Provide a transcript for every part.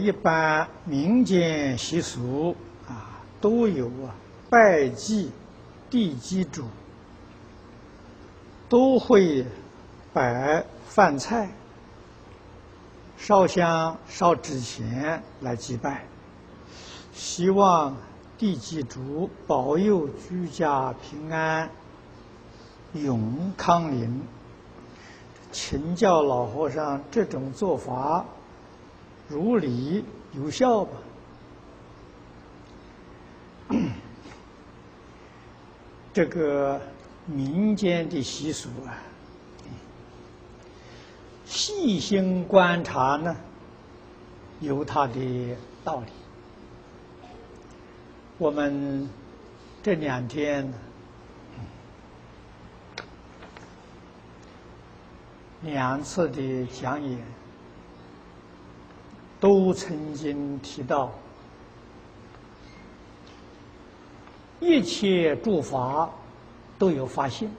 一般民间习俗啊，都有啊拜祭地基主，都会摆饭菜、烧香、烧纸钱来祭拜，希望地基主保佑居家平安、永康宁。请教老和尚，这种做法如理有效吧？这个民间的习俗啊，细心观察呢，有它的道理。我们这两天。两次的讲演，都曾经提到，一切诸法都有法性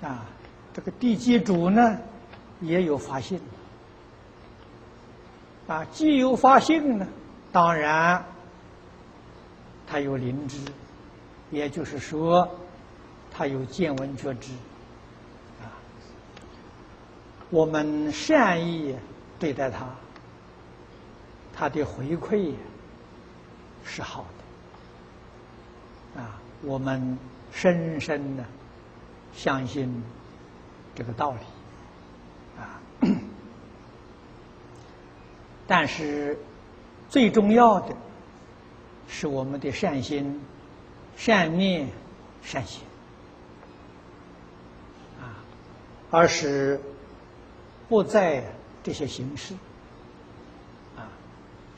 啊，这个地基主呢也有法性啊，既有法性呢，当然他有灵知，也就是说，他有见闻觉知。我们善意对待他，他的回馈是好的。啊，我们深深的相信这个道理。啊，但是最重要的是我们的善心、善念、善行。啊，而是。不在这些形式，啊，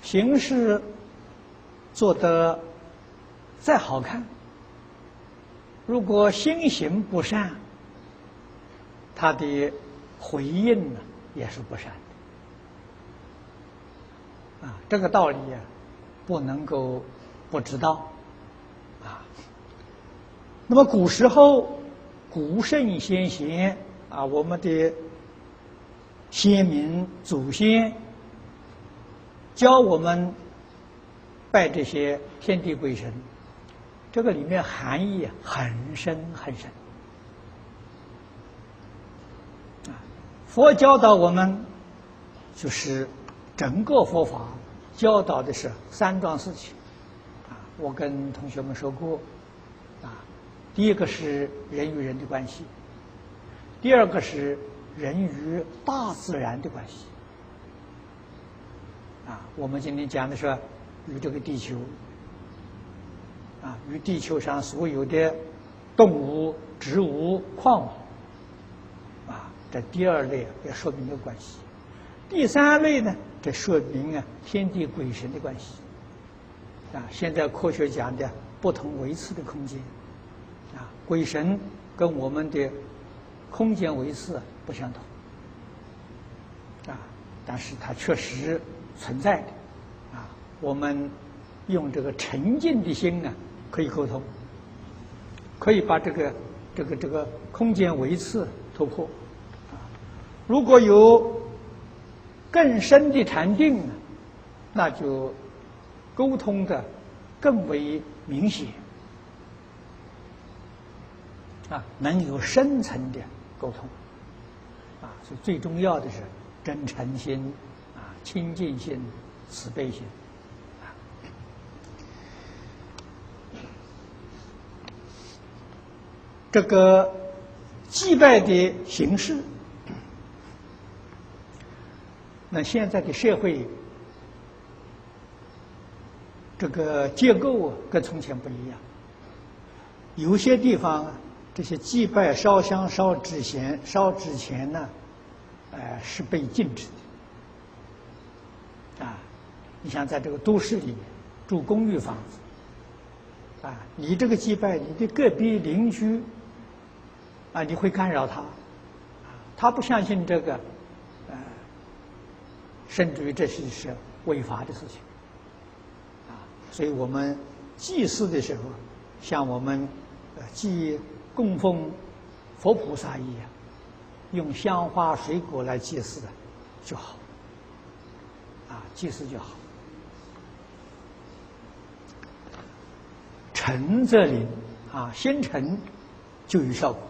形式做得再好看，如果心行不善，他的回应呢也是不善的，啊，这个道理啊，不能够不知道，啊，那么古时候古圣先贤啊，我们的。先民祖先教我们拜这些天地鬼神，这个里面含义很深很深。啊，佛教导我们，就是整个佛法教导的是三桩事情。啊，我跟同学们说过，啊，第一个是人与人的关系，第二个是。人与大自然的关系，啊，我们今天讲的是与这个地球，啊，与地球上所有的动物、植物、矿物，啊，这第二类要说明的关系。第三类呢，这说明啊天地鬼神的关系，啊，现在科学讲的不同维次的空间，啊，鬼神跟我们的空间维次。不相同，啊，但是它确实存在的，啊，我们用这个沉静的心呢，可以沟通，可以把这个这个这个空间维次突破，啊，如果有更深的禅定呢，那就沟通的更为明显，啊，能有深层的沟通。啊，所以最重要的是真诚心，啊，清净心、慈悲心，啊，这个祭拜的形式，那现在的社会这个结构跟从前不一样，有些地方啊。这些祭拜、烧香、烧纸钱、烧纸钱呢，呃，是被禁止的。啊，你像在这个都市里面住公寓房子，啊，你这个祭拜，你的隔壁邻居，啊，你会干扰他，他不相信这个，呃，甚至于这是是违法的事情，啊，所以我们祭祀的时候，像我们呃祭。供奉佛菩萨一样，用香花水果来祭祀的就好，啊，祭祀就好。诚则灵，啊，心诚就有效果。